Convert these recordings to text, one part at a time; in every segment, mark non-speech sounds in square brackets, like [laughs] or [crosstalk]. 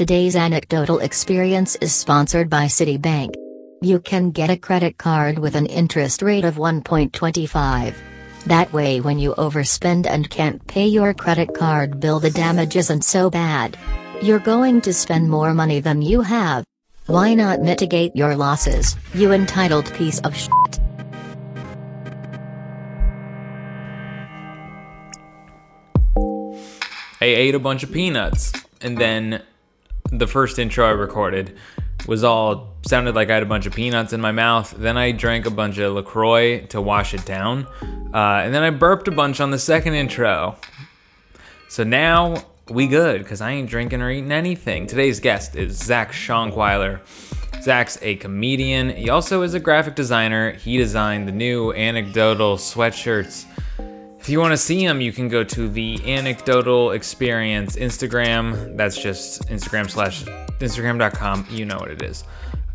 Today's anecdotal experience is sponsored by Citibank. You can get a credit card with an interest rate of 1.25. That way, when you overspend and can't pay your credit card bill, the damage isn't so bad. You're going to spend more money than you have. Why not mitigate your losses, you entitled piece of shit? I ate a bunch of peanuts, and then the first intro I recorded was all sounded like I had a bunch of peanuts in my mouth. Then I drank a bunch of LaCroix to wash it down, uh, and then I burped a bunch on the second intro. So now we good because I ain't drinking or eating anything. Today's guest is Zach Shonkwiler. Zach's a comedian. He also is a graphic designer. He designed the new anecdotal sweatshirts if you want to see them, you can go to the Anecdotal Experience Instagram. That's just Instagram slash Instagram.com. You know what it is.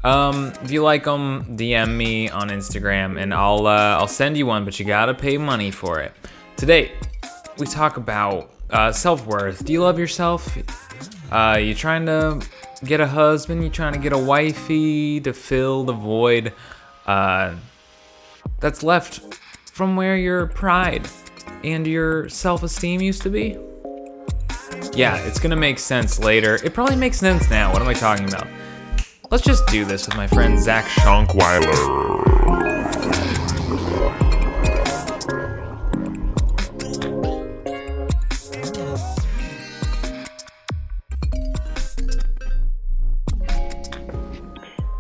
Um, if you like them, DM me on Instagram and I'll uh, I'll send you one, but you gotta pay money for it. Today, we talk about uh, self worth. Do you love yourself? Uh, you trying to get a husband? You trying to get a wifey to fill the void uh, that's left from where your pride and your self esteem used to be? Yeah, it's gonna make sense later. It probably makes sense now. What am I talking about? Let's just do this with my friend Zach Shonkwiler.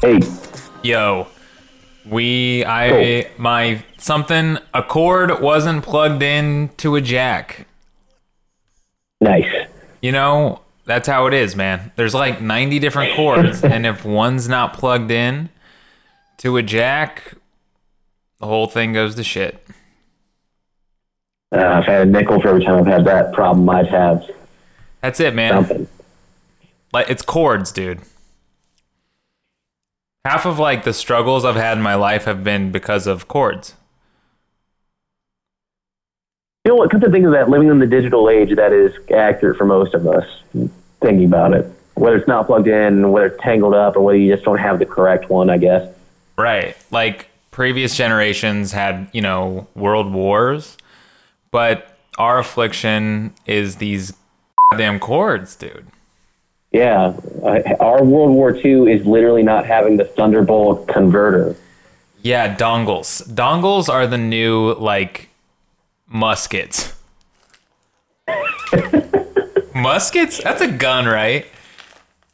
Hey, Yo, we, I, my something, a cord wasn't plugged in to a jack. nice. You know, that's how it is, man. There's like 90 different cords, [laughs] and if one's not plugged in to a jack, the whole thing goes to shit. Uh, I've had a nickel for every time I've had that problem. I'd have That's it, man. something. Like it's cords, dude. Half of like the struggles I've had in my life have been because of cords. You know what? Come to think of that, living in the digital age, that is accurate for most of us. Thinking about it, whether it's not plugged in, whether it's tangled up, or whether you just don't have the correct one, I guess. Right. Like previous generations had, you know, world wars, but our affliction is these goddamn cords, dude. Yeah, uh, our World War II is literally not having the Thunderbolt converter. Yeah, dongles. Dongles are the new like muskets. [laughs] muskets? That's a gun, right?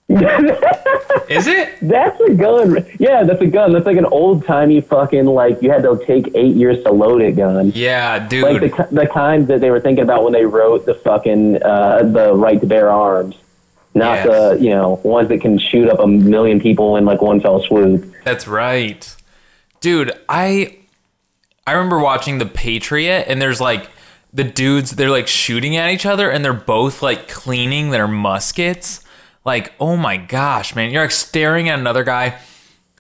[laughs] Is it? That's a gun. Yeah, that's a gun. That's like an old timey fucking like you had to take eight years to load it gun. Yeah, dude. Like the the kind that they were thinking about when they wrote the fucking uh, the right to bear arms, not Yes. the you know ones that can shoot up a million people in like one fell swoop. That's right. Dude, I I remember watching The Patriot and there's like the dudes they're like shooting at each other and they're both like cleaning their muskets. Like, oh my gosh, man. You're like staring at another guy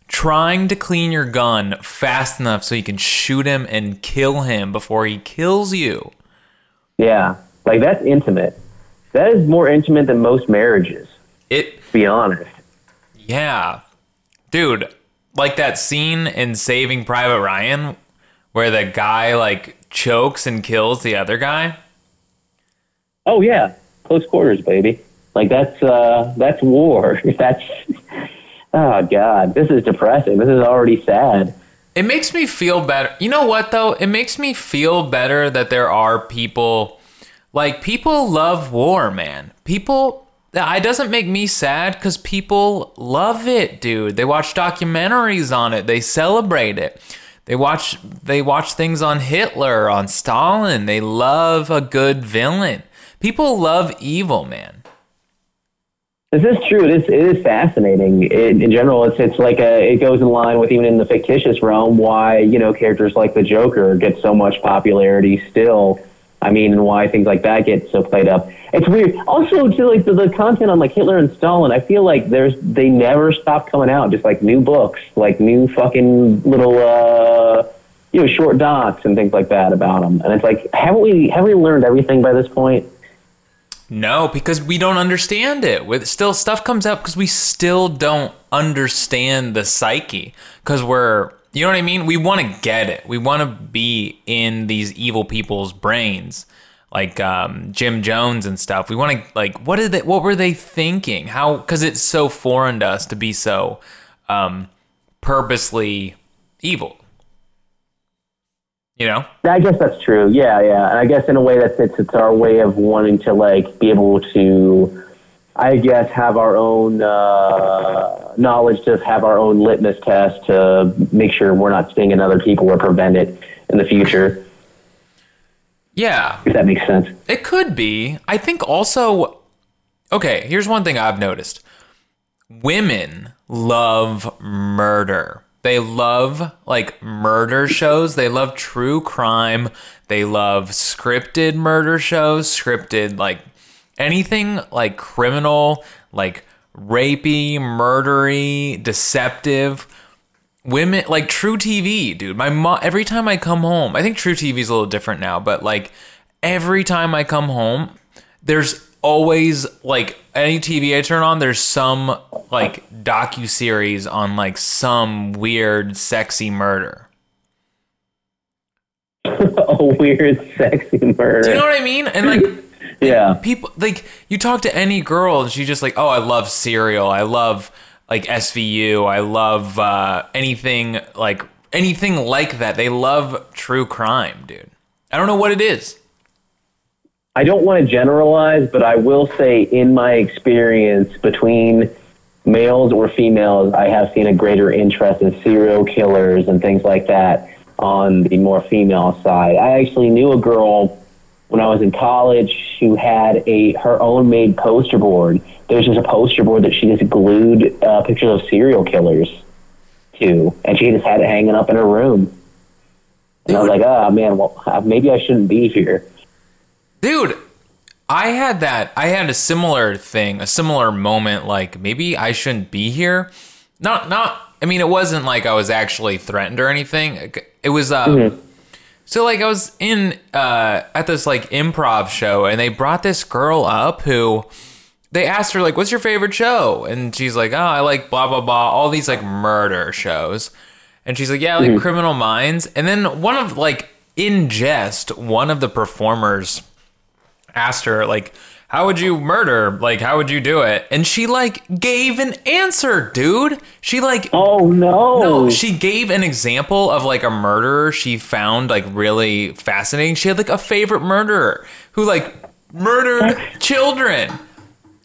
trying to clean your gun fast enough so you can shoot him and kill him before he kills you. Yeah, like that's intimate. That is more intimate than most marriages. It To be honest. Yeah. Dude, like that scene in Saving Private Ryan where the guy like chokes and kills the other guy. Oh yeah, close quarters, baby. Like that's uh that's war. [laughs] That's oh god, this is depressing. This is already sad. It makes me feel better. You know what though? It makes me feel better that there are people like people love war, man. People it doesn't make me sad cuz people love it, dude. They watch documentaries on it. They celebrate it. They watch they watch things on Hitler, on Stalin. They love a good villain. People love evil, man. This is true. This it is fascinating. It, in general, it's it's like a it goes in line with even in the fictitious realm why you know characters like the Joker get so much popularity still. I mean, and why things like that get so played up. It's weird. Also, to like the, the content on like Hitler and Stalin, I feel like there's they never stop coming out. Just like new books, like new fucking little uh, you know short docs and things like that about them. And it's like, haven't we have we learned everything by this point? No, because we don't understand it. With still stuff comes up because we still don't understand the psyche. Because we're, you know what I mean? We want to get it. We want to be in these evil people's brains, like um, Jim Jones and stuff. We want to like, what did they? What were they thinking? How? Because it's so foreign to us to be so um, purposely evil. You know? I guess that's true. Yeah, yeah. And I guess in a way that's it's, it's our way of wanting to like be able to, I guess, have our own uh, knowledge to have our own litmus test to make sure we're not stinging other people or prevent it in the future. Yeah. If that makes sense. It could be. I think also, okay, here's one thing I've noticed women love murder. They love like murder shows. They love true crime. They love scripted murder shows, scripted like anything like criminal, like rapey, murdery, deceptive. Women like truTV, dude. My mom every time I come home, I think truTV is a little different now, but like every time I come home, there's always like any TV I turn on, there's some like docu series on like some weird sexy murder. [laughs] a weird, sexy murder. Do you know what I mean? And like [laughs] yeah. people like you talk to any girl and she's just like, "Oh, I love Serial. I love like SVU. I love uh, anything like anything like that. They love true crime, dude. I don't know what it is. I don't want to generalize, but I will say, in my experience between males or females, I have seen a greater interest in serial killers and things like that on the more female side. I actually knew a girl when I was in college who had a her own made poster board. There's just a poster board that she just glued uh, pictures of serial killers to, and she just had it hanging up in her room. And I was like, oh man, well maybe I shouldn't be here. Dude, I had that. I had a similar thing, a similar moment. Like maybe I shouldn't be here. Not, not. I mean, it wasn't like I was actually threatened or anything. It was. Uh, Mm-hmm. So like I was in uh, at this like improv show, and they brought this girl up who they asked her like, "What's your favorite show?" And she's like, "Oh, I like blah blah blah, all these like murder shows." And she's like, "Yeah, I like Criminal Minds." And then one of like in jest, one of the performers asked her like how would you murder like how would you do it and she like gave an answer dude she like Oh no! no she gave an example of like a murderer she found like really fascinating she had like a favorite murderer who like murdered children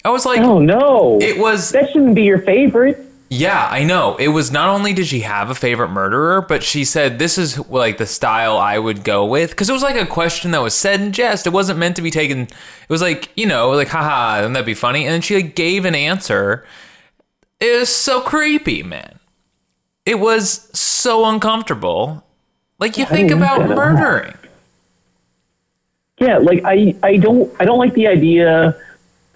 i was like Oh no! it was that shouldn't be your favorite. Yeah, I know. It was not only did she have a favorite murderer, but she said this is like the style I would go with because it was like a question that was said in jest. It wasn't meant to be taken. It was like you know, like haha, wouldn't that be funny? And then she like gave an answer. It was so creepy, man. It was so uncomfortable. Like you think about murdering. Yeah, like I, I don't, I don't like the idea.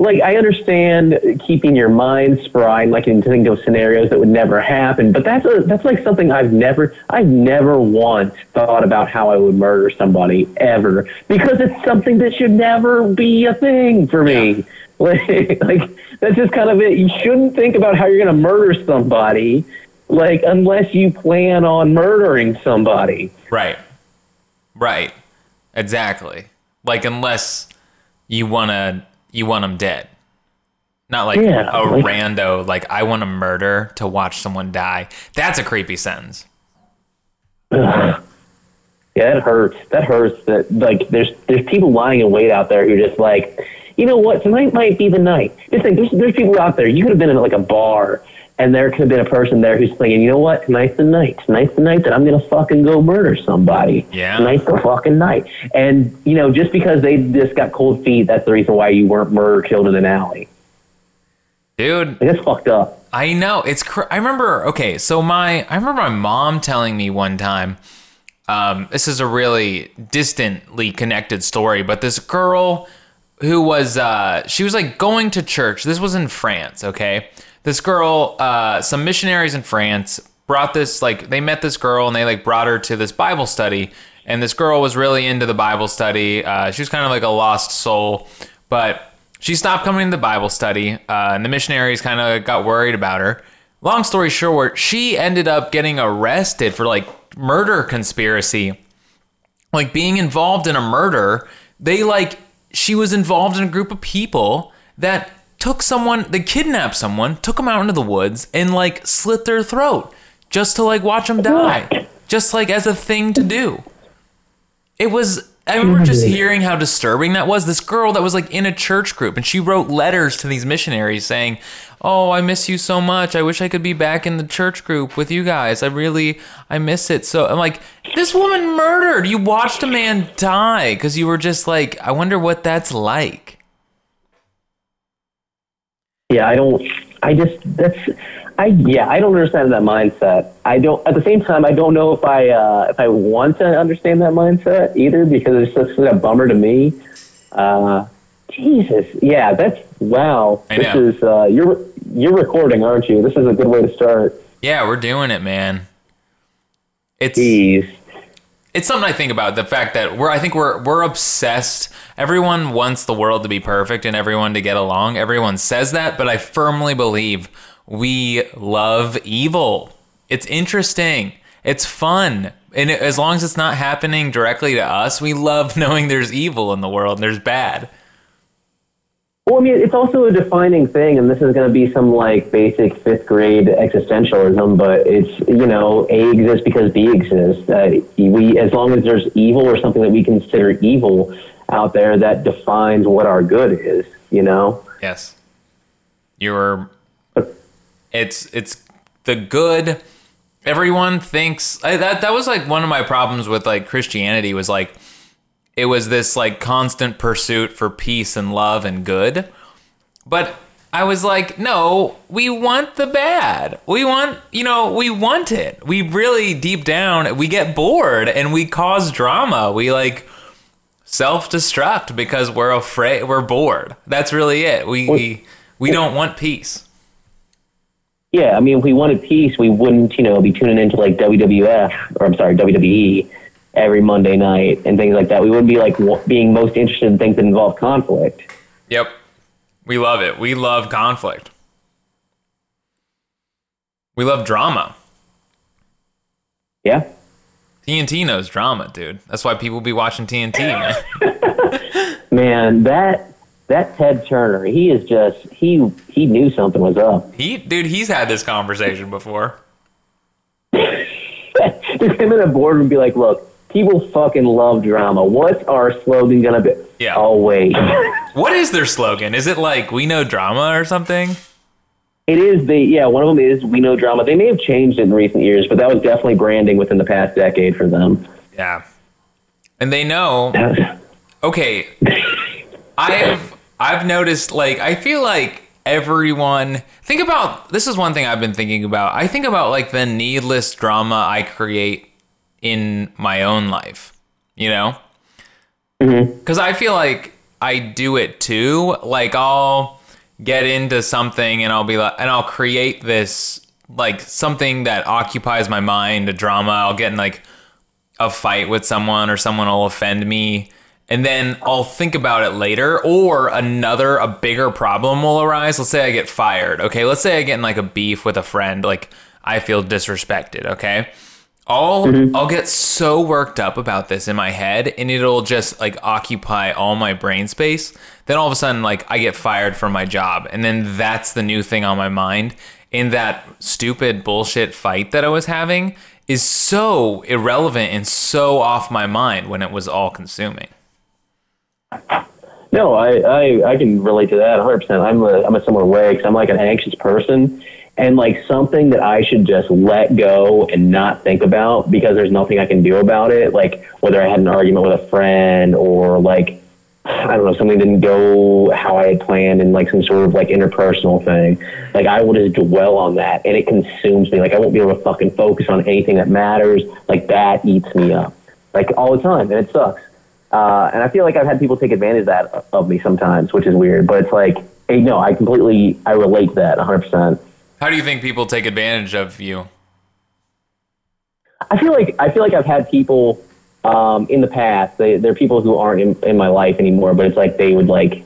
Like I understand keeping your mind spry and like to think of scenarios that would never happen, but that's a, that's like something I've never, I've never once thought about how I would murder somebody ever because it's something that should never be a thing for me. [laughs] Like, like that's just kind of it. You shouldn't think about how you're going to murder somebody, like unless you plan on murdering somebody. Right. Right. Exactly. Like unless you wanna you want them dead. Not like Yeah, a like- rando like I want to murder to watch someone die. That's a creepy sentence. [sighs] Yeah, that hurts. That hurts. That like there's there's people lying in wait out there who just like, you know what? Tonight might be the night. Just think, there's there's people out there. You could have been in like a bar, and there could have been a person there who's thinking, you know what? Tonight's the night. Tonight's the night that I'm gonna fucking go murder somebody. Yeah. Tonight's the fucking night. And you know, just because they just got cold feet, that's the reason why you weren't murdered, killed in an alley. Dude, Like, that's fucked up. I know it's. Cr- I remember. Okay, so my I remember my mom telling me one time. Um, this is a really distantly connected story, but this girl who was uh, she was like going to church. This was in France. Okay, this girl, uh, some missionaries in France brought this like they met this girl and they like brought her to this Bible study. And this girl was really into the Bible study. Uh, she was kind of like a lost soul, but she stopped coming to the Bible study, uh, and the missionaries kind of got worried about her. Long story short, she ended up getting arrested for like murder conspiracy, like being involved in a murder. They like she was involved in a group of people that took someone, they kidnapped someone, took them out into the woods, and like slit their throat just to like watch them die, just like as a thing to do. It was. I remember just hearing how disturbing that was. This girl that was like in a church group, and she wrote letters to these missionaries saying, "Oh, I miss you so much. I wish I could be back in the church group with you guys. I really, I miss it." So I'm like, this woman murdered. You watched a man die because you were just like, I wonder what that's like. Yeah, I don't. I just that's. I yeah, I don't understand that mindset. I don't. At the same time, I don't know if I uh, if I want to understand that mindset either because it's just a bummer to me. Uh, Jesus, yeah, that's wow. This is uh, you're you're recording, aren't you? This is a good way to start. Yeah, we're doing it, man. It's Jeez. It's something I think about the fact that we're I think we're we're obsessed. Everyone wants the world to be perfect and everyone to get along. Everyone says that, but I firmly believe we love evil. It's interesting. It's fun. And as long as it's not happening directly to us, we love [laughs] knowing there's evil in the world and there's bad. Well, I mean, it's also a defining thing, and this is going to be some like basic fifth grade existentialism, but it's you know, A exists because B exists. Uh, we, as long as there's evil or something that we consider evil out there, that defines what our good is. You know. Yes. You're it's it's the good everyone thinks I, that that was like one of my problems with like Christianity was like it was this like constant pursuit for peace and love and good. But I was like, no, we want the bad. We want, you know, we want it. We really deep down, we get bored and we cause drama. We like self-destruct because we're afraid, we're bored. That's really it. We we, we don't want peace. Yeah, I mean, if we wanted peace, we wouldn't, you know, be tuning into like WWF or I'm sorry, WWE every Monday night and things like that. We wouldn't be like w- being most interested in things that involve conflict. Yep. We love it. We love conflict. We love drama. Yeah. TNT knows drama, dude. That's why people be watching TNT, man. [laughs] Man, that that Ted Turner, he is just he he knew something was up. He, dude, he's had this conversation before. Just [laughs] him in a boardroom be like, look, people fucking love drama. What's our slogan gonna be? Yeah. Oh wait. [laughs] What is their slogan? Is it like "We know drama" or something? it is the yeah, one of them is we know drama. They may have changed it in recent years, but that was definitely branding within the past decade for them. Yeah. And they know. [laughs] Okay. I've I've noticed like I feel like everyone think about this is one thing I've been thinking about. I think about like the needless drama I create in my own life, you know? Mm-hmm. Cuz I feel like I do it too. Like I'll get into something and I'll be like and I'll create this like something that occupies my mind, a drama. I'll get in like a fight with someone or someone will offend me and then I'll think about it later or another a bigger problem will arise. Let's say I get fired. Okay, let's say I get in like a beef with a friend like I feel disrespected, okay? I'll mm-hmm. I'll get so worked up about this in my head and it'll just like occupy all my brain space. Then all of a sudden like I get fired from my job and then that's the new thing on my mind. And that stupid bullshit fight that I was having is so irrelevant and so off my mind when it was all consuming. No, I, I, I can relate to that 100%. I'm a, I'm a similar way because I'm like an anxious person. And like something that I should just let go and not think about because there's nothing I can do about it. Like whether I had an argument with a friend or like, I don't know, something didn't go how I had planned and like some sort of like interpersonal thing. Like I will just dwell on that and it consumes me. Like I won't be able to fucking focus on anything that matters. Like that eats me up like all the time and it sucks. Uh, and I feel like I've had people take advantage of that of me sometimes, which is weird. But it's like, hey, no, I completely, I relate to that 100%. How do you think people take advantage of you? I feel like I feel like I've had people um, in the past. They, they're people who aren't in, in my life anymore, but it's like they would like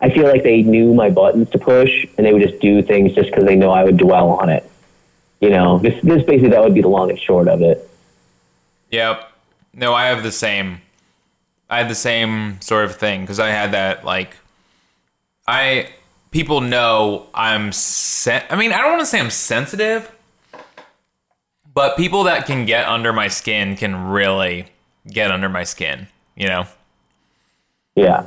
I feel like they knew my buttons to push, and they would just do things just because they know I would dwell on it. You know, this, this basically that would be the long and short of it. Yep. No, I have the same. I had the same sort of thing because I had that like, I people know I'm sen- I mean, I don't want to say I'm sensitive, but people that can get under my skin can really get under my skin. You know. Yeah.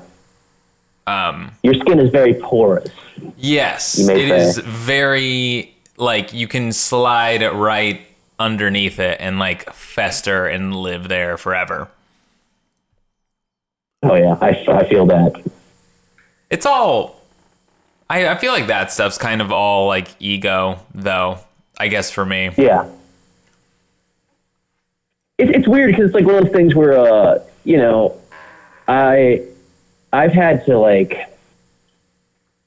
Um. Your skin is very porous. Yes, it may is very like you can slide right underneath it and like fester and live there forever. Oh yeah, I, I feel that. It's all. I, I feel like that stuff's kind of all like ego, though. I guess for me. Yeah. It, it's weird because it's like one of those things where, uh, you know, I, I've had to like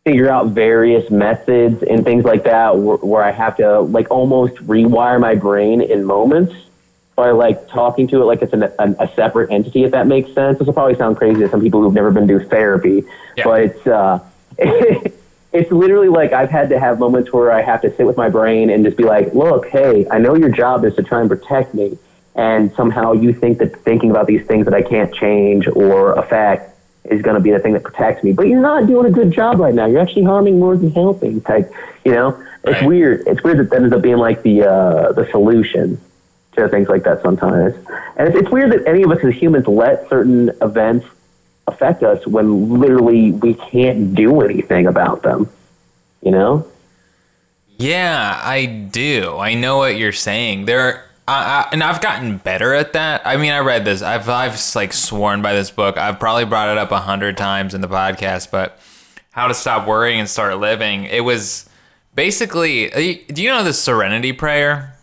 figure out various methods and things like that where, where I have to like almost rewire my brain in moments by like talking to it like it's an, a, a separate entity, if that makes sense. This will probably sound crazy to some people who've never been to therapy, Yeah. but it's, uh, [laughs] it's literally like I've had to have moments where I have to sit with my brain and just be like, look, hey, I know your job is to try and protect me. And somehow you think that thinking about these things that I can't change or affect is going to be the thing that protects me. But you're not doing a good job right now. You're actually harming more than helping. Like, you know, it's Right. weird. It's weird that that ends up being like the, uh, the solution to things like that sometimes. And it's, it's weird that any of us as humans let certain events affect us when literally we can't do anything about them. You know? Yeah, I do. I know what you're saying. There, I, and I've gotten better at that. I mean, I read this. I've I've like sworn by this book. I've probably brought it up a hundred times in the podcast. But how to stop worrying and start living. It was basically. uh, Do you know the Serenity Prayer?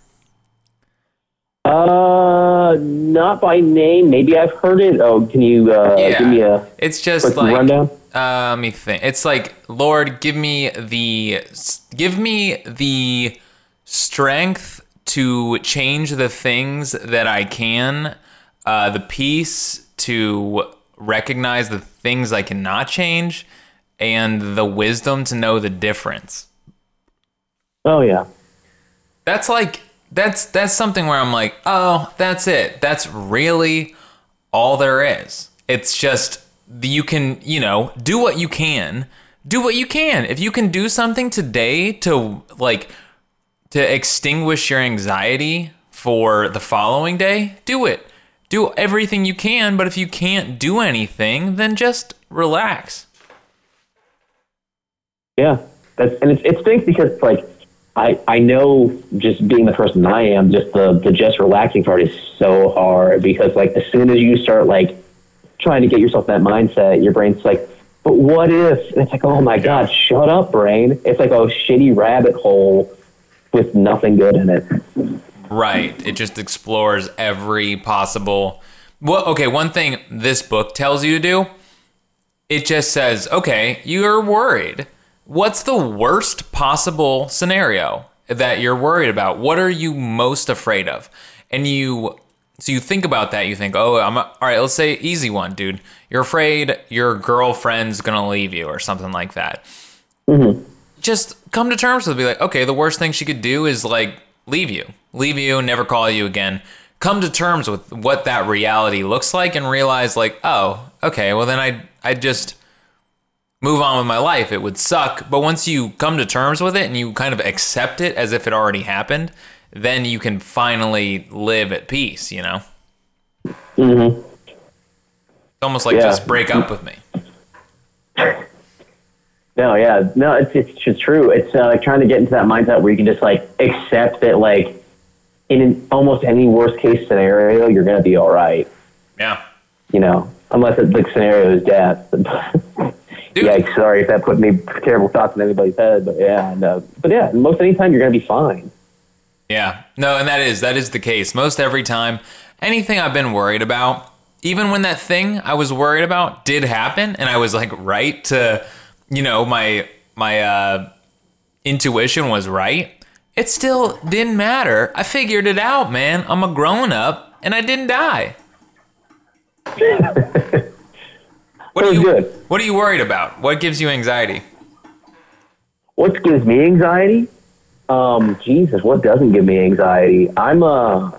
Uh, not by name. Maybe I've heard it. Oh, can you uh, give me a It's just like rundown? Uh, let me think. It's like, Lord, give me the give me the strength to change the things that I can, uh, the peace to recognize the things I cannot change, and the wisdom to know the difference. Oh yeah. That's like that's that's something where I'm like, oh, that's it. That's really all there is. It's just you can, you know, do what you can. Do what you can. If you can do something today to like to extinguish your anxiety for the following day, do it. Do everything you can, but if you can't do anything, then just relax. Yeah, that's and it's it stinks because like I I know just being the person I am, just the the just relaxing part is so hard because like as soon as you start like trying to get yourself that mindset, your brain's like, but what if? And it's like, oh my god, shut up, brain! It's like a shitty rabbit hole with nothing good in it. Right. It just explores every possible. Well, okay, one thing this book tells you to do, it just says, okay, you're worried. What's the worst possible scenario that you're worried about? What are you most afraid of? And you, so you think about that. You think, oh, I'm all right. Let's say easy one, dude. You're afraid your girlfriend's gonna leave you or something like that mm-hmm. just come to terms with it. Be like, okay, the worst thing she could do is like leave you, leave you, never call you again. Come to terms with what that reality looks like and realize like, oh, okay, well then I I just move on with my life. It would suck, but once you come to terms with it and you kind of accept it as if it already happened, then you can finally live at peace. You know, Mm-hmm. it's almost like Yeah. just break up with me. No, yeah, no, it's it's just true. It's uh, like trying to get into that mindset where you can just like accept that like in an, almost any worst case scenario, you're gonna be all right. Yeah. You know, unless the scenario is death. [laughs] Dude. Yikes! Sorry if that put any terrible thoughts in anybody's head, but yeah, and, uh, but yeah, most any time you're gonna be fine. Yeah. No, and that is that is the case. Most every time anything I've been worried about, even when that thing I was worried about did happen and I was like right to you know, my my uh intuition was right, it still didn't matter. I figured it out, man. I'm a grown up and I didn't die. [laughs] What are you good. What are you worried about? What gives you anxiety? What gives me anxiety? Um, Jesus, what doesn't give me anxiety? I'm uh,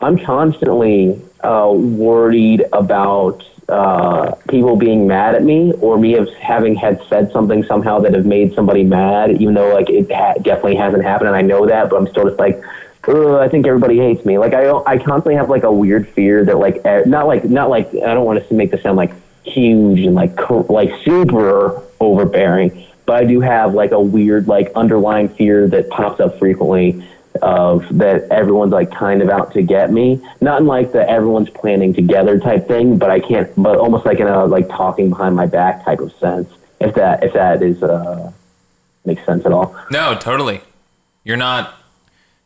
I'm constantly uh, worried about uh, people being mad at me or me of having had said something somehow that have made somebody mad, even though like it ha- definitely hasn't happened and I know that, but I'm still just like, Ugh, I think everybody hates me. Like I, I constantly have like a weird fear that like, not like, not like, I don't want to make this sound like huge and like, like super overbearing, but I do have like a weird like underlying fear that pops up frequently of that everyone's like kind of out to get me. Not in like the everyone's planning together type thing, but I can't. But almost like in a like talking behind my back type of sense. If that if that is uh makes sense at all. No, totally. You're not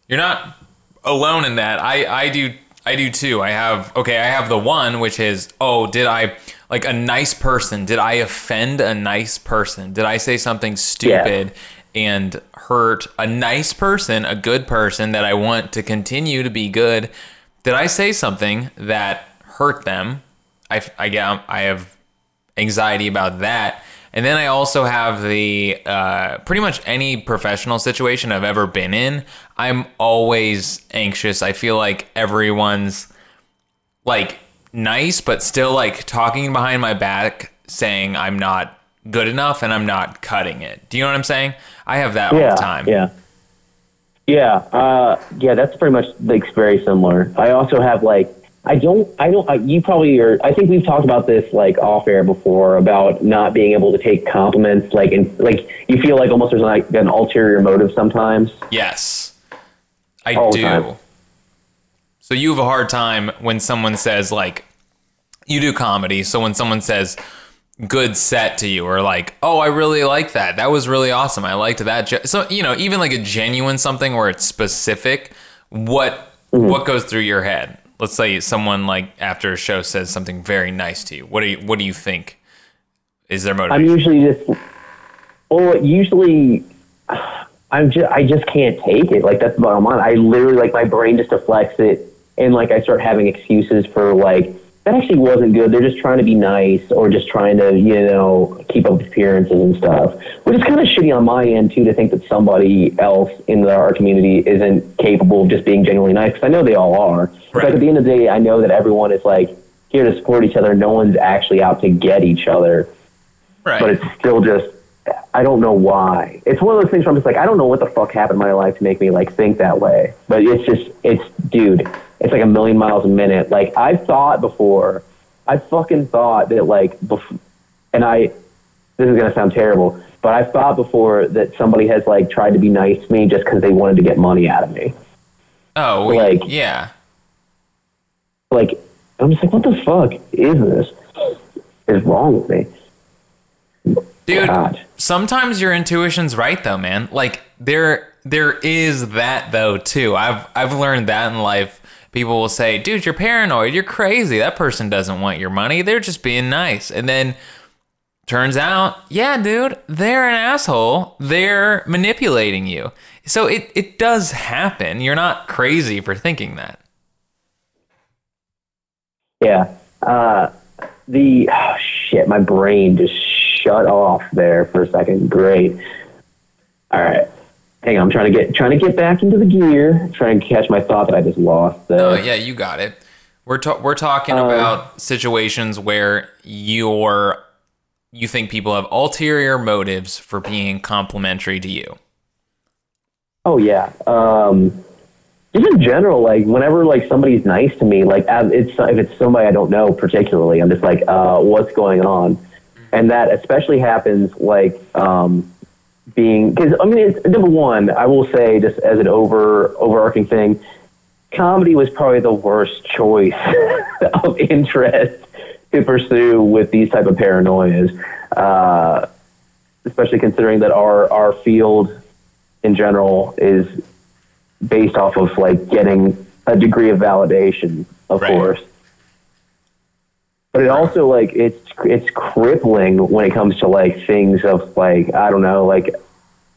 you're not alone in that. I I do I do too. I have okay, I have the one which is oh, did I like a nice person, did I offend a nice person? Did I say something stupid and hurt a nice person, a good person that I want to continue to be good? Did I say something that hurt them? I I get I have anxiety about that. And then I also have the uh, pretty much any professional situation I've ever been in, I'm always anxious. I feel like everyone's like nice, but still like talking behind my back, saying I'm not good enough and I'm not cutting it. Do you know what I'm saying? I have that all the time. yeah, yeah, uh, yeah. That's pretty much like very similar. I also have like I don't I don't I, you probably are. I think we've talked about this like off air before about not being able to take compliments. Like and like you feel like almost there's like an ulterior motive sometimes. Yes, I All do. So you have a hard time when someone says like, you do comedy. So when someone says good set to you, or like, oh, I really like that. That was really awesome. I liked that. So you know, even like a genuine something where it's specific. What Mm-hmm. what goes through your head? Let's say someone like after a show says something very nice to you. What do you what do you think is their motivation? I'm usually just well, usually [sighs] I'm just I just can't take it. Like that's the bottom line. I literally like my brain just deflects it, and like I start having excuses for like that actually wasn't good. They're just trying to be nice or just trying to you know keep up appearances and stuff, which is kind of shitty on my end too to think that somebody else in the, our community isn't capable of just being genuinely nice. Because I know they all are. But Right. like at the end of the day, I know that everyone is like here to support each other. No one's actually out to get each other right. but it's still just I don't know why. It's one of those things where I'm just like I don't know what the fuck happened in my life to make me like think that way. But it's just it's dude, it's like a million miles a minute. Like I've thought before, I fucking thought that like bef- and I this is gonna sound terrible, but I've thought before that somebody has like tried to be nice to me just because they wanted to get money out of me. oh, like- yeah. Like I'm just like, what the fuck is this? Is wrong with me? Dude, God. sometimes your intuition's right though, man. Like there there is that though too. I've I've learned that in life. People will say, "Dude, you're paranoid. You're crazy. That person doesn't want your money. They're just being nice." And then turns out, yeah, dude, they're an asshole. They're manipulating you. So it it does happen. You're not crazy for thinking that. Yeah. Uh, the oh, shit, my brain just shut off there for a second. Great. All right. Hang on, I'm trying to get trying to get back into the gear, trying to catch my thought that I just lost. There. Oh yeah, you got it. We're ta- we're talking about situations where you're you think people have ulterior motives for being complimentary to you. Oh yeah. Um, just in general, like whenever like somebody's nice to me, like it's if it's somebody I don't know particularly, I'm just like, uh, what's going on? And that especially happens like um, being because I mean, it's, number one, I will say just as an over overarching thing, comedy was probably the worst choice [laughs] of interest to pursue with these type of paranoias, uh, especially considering that our our field in general is based off of like getting a degree of validation, of Right. course. But it also like it's it's crippling when it comes to like things of like I don't know like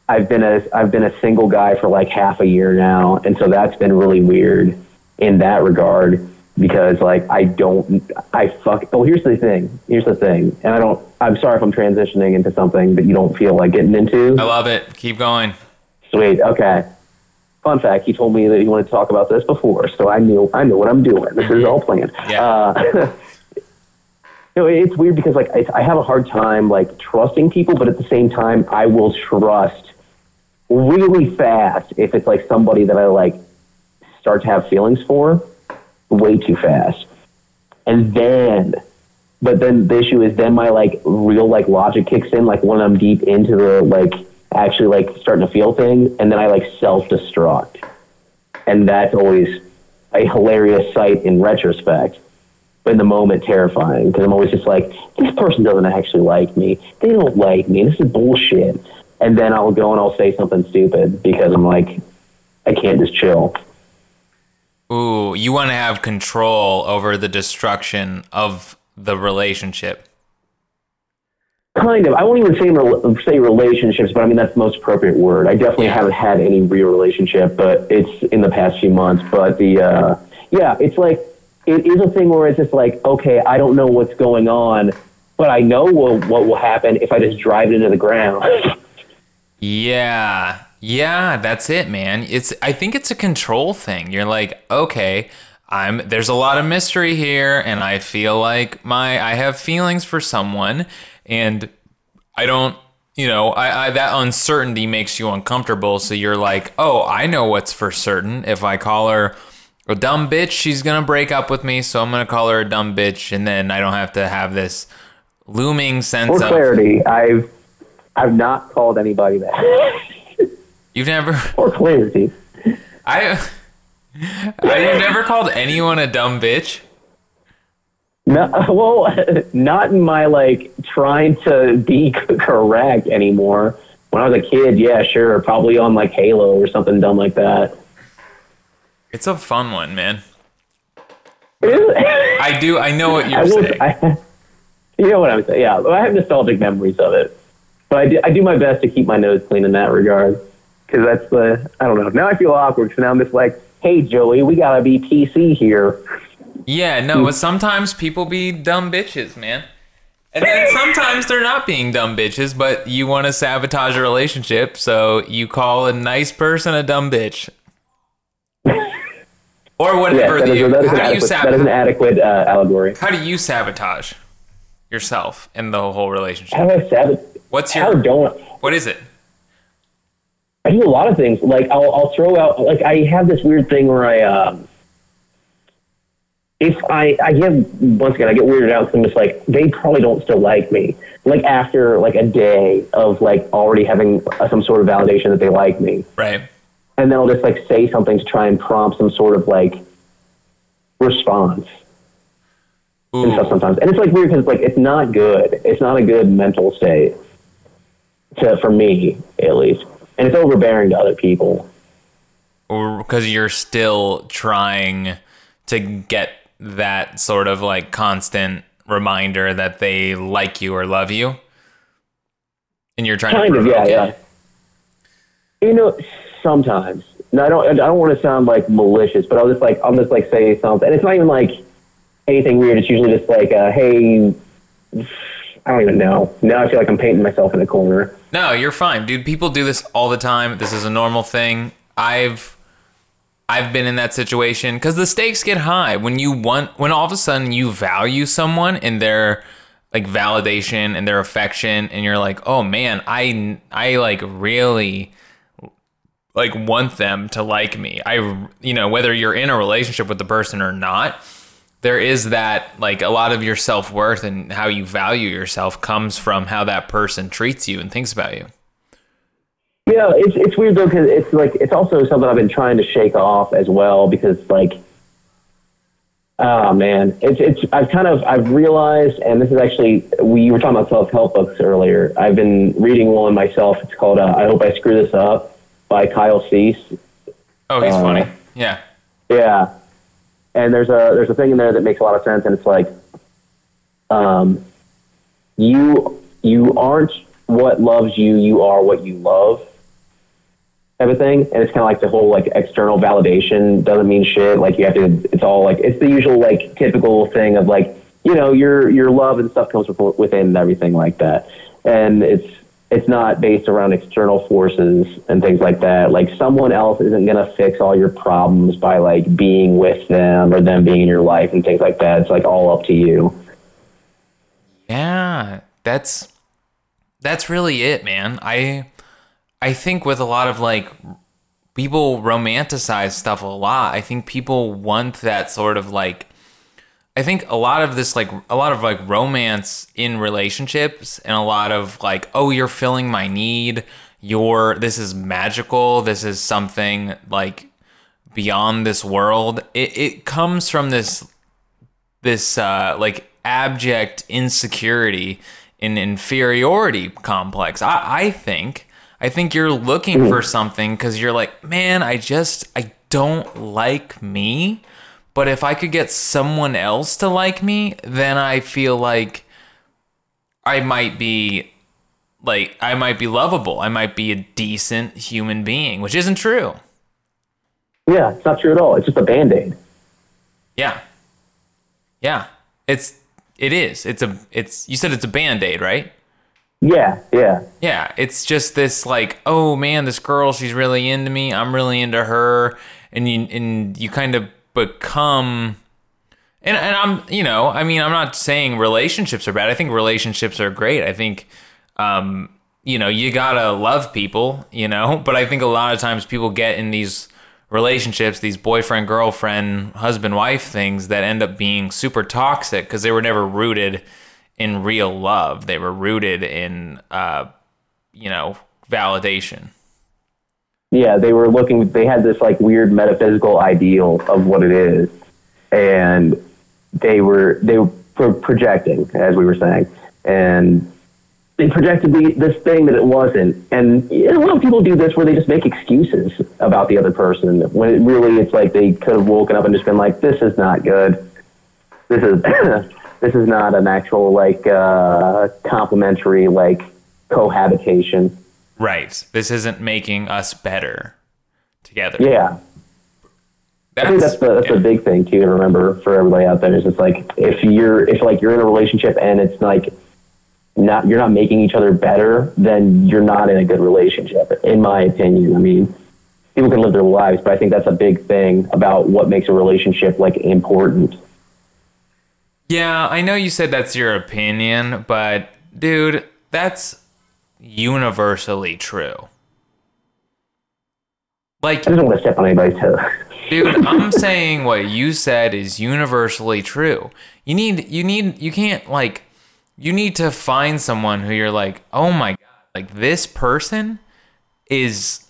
I've been a I've been a single guy for like half a year now, and so that's been really weird in that regard. because like I don't I fuck oh here's the thing here's the thing and I don't I'm sorry if I'm transitioning into something that you don't feel like getting into. I love it. Keep going. Sweet. Okay. Fun fact: He told me that he wanted to talk about this before, so I knew I knew what I'm doing. This is all planned. [laughs] Yeah. Uh, [laughs] you know, it's weird because like it's, I have a hard time like trusting people, but at the same time, I will trust really fast if it's like somebody that I like start to have feelings for way too fast, and then. But then the issue is then my like real like logic kicks in like when I'm deep into the like actually like starting to feel things, and then I like self destruct, and that's always a hilarious sight in retrospect. But in the moment, terrifying because I'm always just like, this person doesn't actually like me. They don't like me. This is bullshit. And then I'll go and I'll say something stupid because I'm like, I can't just chill. Ooh, you want to have control over the destruction of the relationship. Kind of. I won't even say say relationships, but I mean that's the most appropriate word. I definitely Yeah. haven't had any real relationship, but it's in the past few months. But the uh, yeah, it's like it is a thing where it's just like, okay, I don't know what's going on, but I know what, what will happen if I just drive it into the ground. [laughs] Yeah. Yeah, that's it, man. It's I think it's a control thing. You're like, okay, I'm there's a lot of mystery here and I feel like my I have feelings for someone and I don't you know, I, I that uncertainty makes you uncomfortable. So you're like, oh, I know what's for certain. If I call her a dumb bitch, she's gonna break up with me. So I'm gonna call her a dumb bitch, and then I don't have to have this looming sense For of clarity, I've I've not called anybody that. [laughs] you've never. [laughs] For clarity, I [laughs] I've never called anyone a dumb bitch. no, well, not in my like trying to be correct anymore. When I was a kid, yeah, sure, probably on like Halo or something dumb like that. It's a fun one, man. I do. I know what you're will, saying. I, you know what I'm saying? Yeah, I have nostalgic memories of it, I do, I do my best to keep my nose clean in that regard because that's the I don't know. Now I feel awkward because now I'm just like, hey Joey, we gotta be PC here. Yeah, no, but sometimes people be dumb bitches, man. And then sometimes they're not being dumb bitches, but you want to sabotage a relationship, so you call a nice person a dumb bitch. Or Yeah, whatever. that is, the, that is, an, how, do you adequate, that is an adequate uh, allegory. how do you sabotage yourself in the whole relationship? How do I What's How your don't what is it? I do a lot of things. Like I'll, I'll throw out like I have this weird thing where I um, if I I get once again I get weirded out because I'm just like they probably don't still like me. Like after like a day of like already having some sort of validation that they like me, Right. and then I'll just like say something to try and prompt some sort of like response and stuff sometimes. And it's like weird because like it's not good. It's not a good mental state to for me at least, and it's overbearing to other people. or because you're still trying to get that sort of like constant reminder that they like you or love you. And you're trying to kind to of yeah provoke yeah. You know sometimes. No i don't i don't want to sound like malicious but i'll just like i'll just like say something. And it's not even like anything weird it's usually just like uh, hey i don't even know. Now i feel like i'm painting myself in a corner. No you're fine dude. People do this all the time. This is a normal thing. I've I've been in that situation because the stakes get high. When you want when all of a sudden you value someone and their like validation and their affection and you're like oh man I I like really like want them to like me. I you know whether you're in a relationship with the person or not there is that like a lot of your self-worth and how you value yourself comes from how that person treats you and thinks about you. Yeah it's, it's weird though because it's like it's also something i've been trying to shake off as well because like oh man it's it's i've kind of i've realized and this is actually we were talking about self-help books earlier. I've been reading one myself. It's called uh, i hope i screw this up by kyle cease. Oh he's Uh, funny. Yeah. Yeah, and there's a there's a thing in there that makes a lot of sense, and it's like, um, you you aren't what loves you, you are what you love. type of thing. And it's kind of like the whole like external validation doesn't mean shit. Like you have to, it's all like, it's the usual like typical thing of like, you know, your, your love and stuff comes within everything like that. And it's, it's not based around external forces and things like that. Like someone else isn't going to fix all your problems by like being with them or them being in your life and things like that. It's like all up to you. Yeah, that's that's really it, man. I I think with a lot of like people romanticize stuff a lot. I think people want that sort of like I think a lot of this like a lot of like romance in relationships and a lot of like oh you're filling my need, you're this is magical, this is something like beyond this world. It it comes from this this uh like abject insecurity and inferiority complex. I I think I think you're looking for something cuz you're like, man, I just I don't like me but if I could get someone else to like me, then I feel like I might be like I might be lovable. I might be a decent human being, which isn't true. Yeah, it's not true at all. It's just a band-aid. Yeah. Yeah. It's it is. It's a it's you said it's a band-aid, right? Yeah, yeah. Yeah, it's just this like, oh man, this girl, she's really into me. I'm really into her and you and you kind of become and and I'm you know I mean I'm not saying relationships are bad. I think relationships are great. I think um you know you gotta love people you know [laughs] but I think a lot of times people get in these relationships these boyfriend girlfriend husband wife things that end up being super toxic because they were never rooted in real love. They were rooted in uh you know validation yeah, they were looking. They had this like weird metaphysical ideal of what it is, and they were they were projecting, as we were saying, and they projected the, this thing that it wasn't. And you know, a lot of people do this where they just make excuses about the other person when it really it's like they could have woken up and just been like, "This is not good. This is [coughs] this is not an actual like uh, complimentary like cohabitation." Right. This isn't making us better together. Yeah. That's, I think that's the that's yeah. the big thing too to remember for everybody out there is it's like if you're if like you're in a relationship and it's like not you're not making each other better, then you're not in a good relationship, in my opinion. I mean, people can live their lives, but I think that's a big thing about what makes a relationship like important. Yeah, I know you said that's your opinion, but dude, that's universally true. Like, I don't want to step on anybody's toes. [laughs] dude, I'm saying what you said is universally true. You need, you need, you can't like, you need to find someone who you're like, oh my god, like this person is,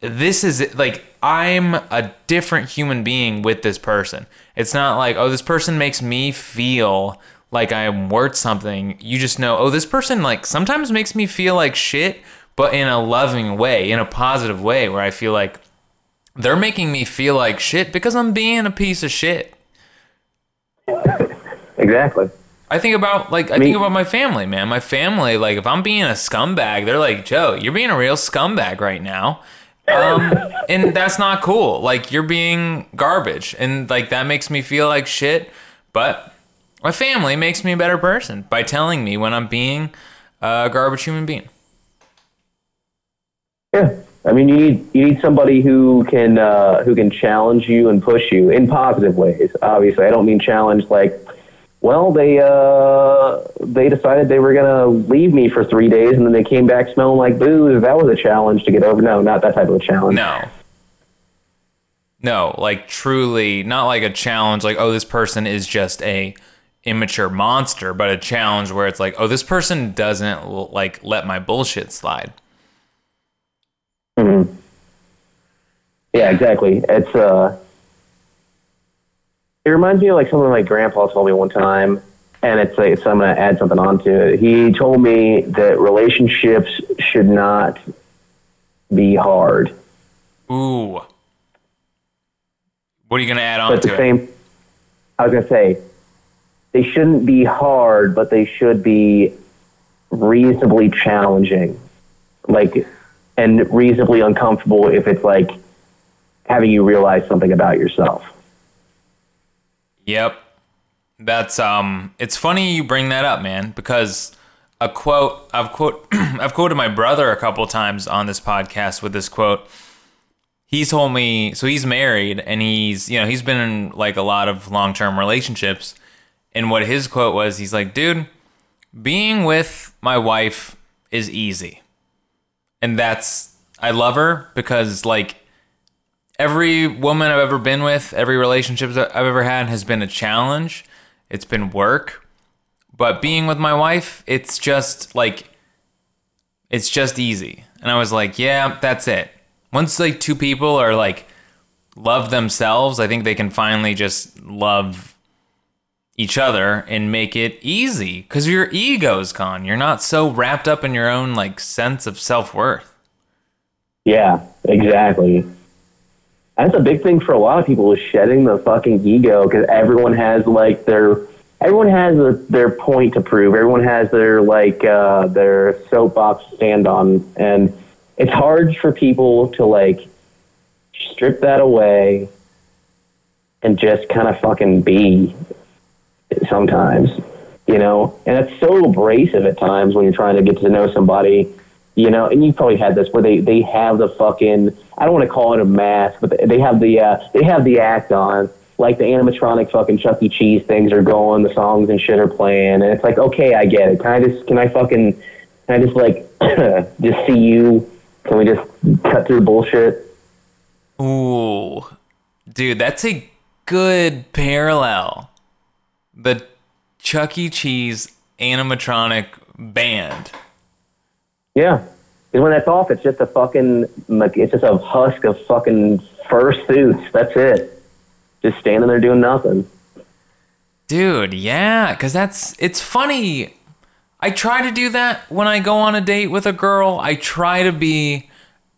this is like, I'm a different human being with this person. It's not like, oh, this person makes me feel like I'm worth something. You just know, oh, this person like sometimes makes me feel like shit, but in a loving way, in a positive way, where I feel like they're making me feel like shit because I'm being a piece of shit. Exactly. I think about like I think about my family, man. My family, like if I'm being a scumbag, they're like, Joe, you're being a real scumbag right now. Um, [laughs] and that's not cool. Like you're being garbage, and like that makes me feel like shit. But my family makes me a better person by telling me when I'm being a garbage human being. Yeah, I mean, you need you need somebody who can uh, who can challenge you and push you in positive ways. Obviously, I don't mean challenge like, well, they uh, they decided they were gonna leave me for three days and then they came back smelling like booze. That was a challenge to get over. No, not that type of a challenge. No, no, like truly, not like a challenge. Like, oh, this person is just a immature monster, but a challenge where it's like, oh, this person doesn't like let my bullshit slide. Mm-hmm. Yeah, exactly. It's uh, it reminds me of like something my grandpa told me one time, and it's like so I'm gonna add something onto it. He told me that relationships should not be hard. Ooh. What are you gonna add on but to the same, I was gonna say they shouldn't be hard, but they should be reasonably challenging. Like and reasonably uncomfortable if it's like having you realize something about yourself. Yep. That's um it's funny you bring that up, man, because a quote I've quote [clears throat] I've quoted my brother a couple times on this podcast with this quote. He's told me so he's married and he's you know, he's been in like a lot of long-term relationships and what his quote was, he's like, "Dude, being with my wife is easy." And that's I love her because like every woman I've ever been with, every relationship that I've ever had has been a challenge. It's been work. But being with my wife, it's just like it's just easy. And I was like, yeah, that's it. Once like two people are like love themselves, I think they can finally just love each other and make it easy cuz your ego's gone. You're not so wrapped up in your own like sense of self-worth. Yeah, exactly. That's a big thing for a lot of people is shedding the fucking ego because everyone has like their everyone has a, their point to prove. Everyone has their like uh, their soapbox to stand on, and it's hard for people to like strip that away and just kind of fucking be sometimes, you know. And it's so abrasive at times when you're trying to get to know somebody, you know. And you've probably had this where they they have the fucking I don't want to call it a mask, but they have the uh, they have the act on. Like the animatronic fucking Chuck E. Cheese things are going, the songs and shit are playing, and it's like, okay, I get it. Can I just, can I fucking, can I just like, [clears throat] just see you? Can we just cut through bullshit? Ooh, dude, that's a good parallel. The Chuck E. Cheese animatronic band. Yeah. Because when that's off, it's just a fucking, it's just a husk of fucking fur suits. That's it. Just standing there doing nothing. Dude, yeah, because that's, it's funny. I try to do that when I go on a date with a girl. I try to be,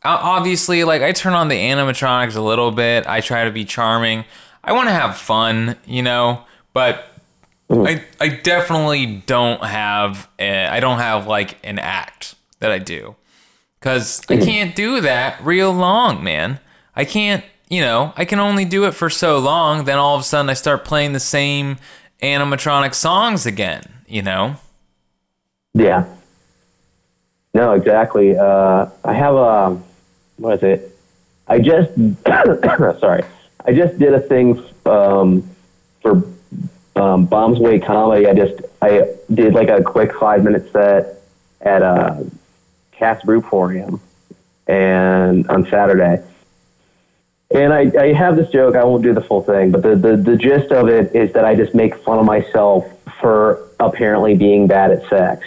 obviously, like, I turn on the animatronics a little bit. I try to be charming. I want to have fun, you know, but I, I definitely don't have, a, I don't have like an act that I do because I can't do that real long, man. I can't, you know, I can only do it for so long. Then all of a sudden I start playing the same animatronic songs again, you know? Yeah. No, exactly. Uh, I have a, what is it? I just, [coughs] sorry, I just did a thing um, for um, Bombs Way Comedy. I just, I did like a quick five minute set at a Cast Brewporium and on Saturday. And I, I have this joke, I won't do the full thing, but the, the, the gist of it is that I just make fun of myself for apparently being bad at sex.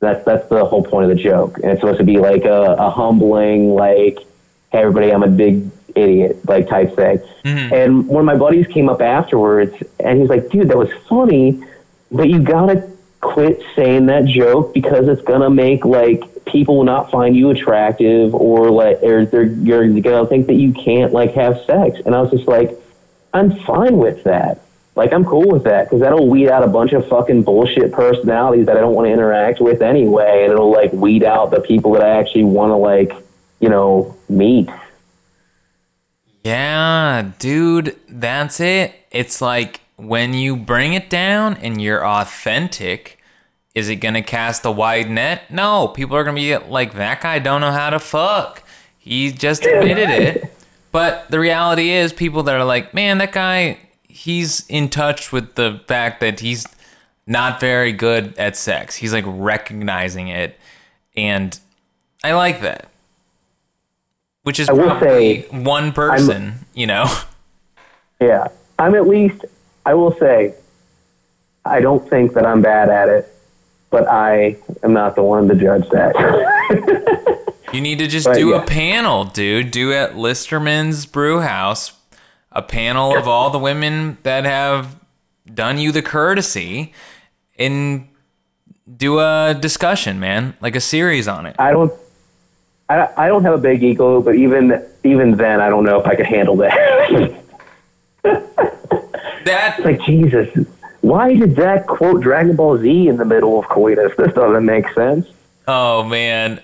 That's that's the whole point of the joke. And it's supposed to be like a, a humbling, like, hey everybody, I'm a big idiot, like type thing. Mm-hmm. And one of my buddies came up afterwards and he's like, dude, that was funny, but you gotta quit saying that joke because it's gonna make like people not find you attractive or like or they're you're gonna think that you can't like have sex. And I was just like, I'm fine with that. Like I'm cool with that because that'll weed out a bunch of fucking bullshit personalities that I don't want to interact with anyway, and it'll like weed out the people that I actually want to like, you know, meet. Yeah, dude, that's it. It's like when you bring it down and you're authentic, is it going to cast a wide net? No, people are going to be like, that guy don't know how to fuck. He just admitted it. But the reality is, people that are like, man, that guy, he's in touch with the fact that he's not very good at sex. He's like recognizing it. And I like that. Which is I will say, one person, you know? Yeah, I'm at least. I will say, I don't think that I'm bad at it, but I am not the one to judge that. [laughs] You need to just But, do yeah. a panel, dude. Do at Listermann's Brew House a panel of all the women that have done you the courtesy and do a discussion, man, like a series on it. I don't. I, I don't have a big ego, but even even then, I don't know if I could handle that. [laughs] That like Jesus, why did that quote Dragon Ball Z in the middle of coitus? This doesn't make sense. oh man,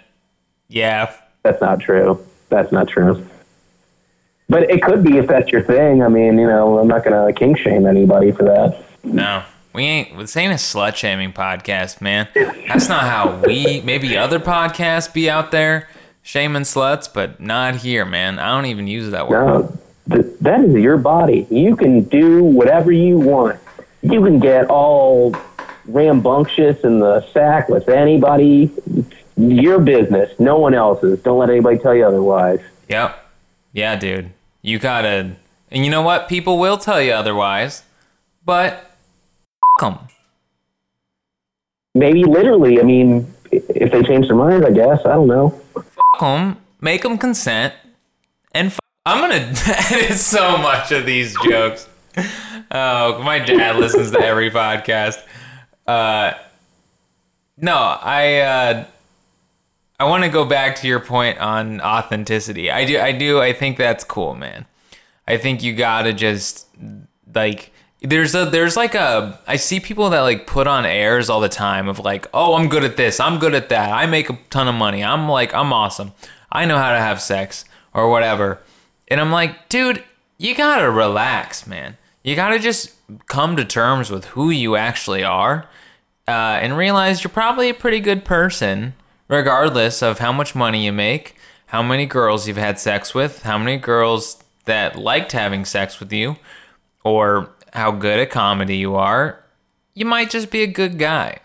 yeah, that's not true. That's not true. But it could be if that's your thing. I mean, you know, I'm not gonna king shame anybody for that. No, we ain't. This ain't a slut shaming podcast, man. That's not how we. Maybe other podcasts be out there shaming sluts, but not here, man. I don't even use that word. No, th- that is your body. You can do whatever you want. You can get all rambunctious in the sack with anybody. Your business, no one else's. Don't let anybody tell you otherwise. Yep. Yeah, dude. You gotta. And you know what? People will tell you otherwise, but them. Maybe literally. I mean, if they change their minds, I guess. I don't know. Them, make them consent, and I'm gonna [laughs] edit so much of these jokes. Oh, my dad listens to every podcast. Uh, no, I uh, I want to go back to your point on authenticity. I do, I do, I think that's cool, man. I think you gotta just like there's a there's like a I see people that like put on airs all the time of like, oh, I'm good at this, I'm good at that, I make a ton of money, I'm like, I'm awesome, I know how to have sex or whatever, and I'm like, dude, you gotta relax, man. You gotta just come to terms with who you actually are, uh, and realize you're probably a pretty good person, regardless of how much money you make, how many girls you've had sex with, how many girls that liked having sex with you, or how good at comedy you are, you might just be a good guy.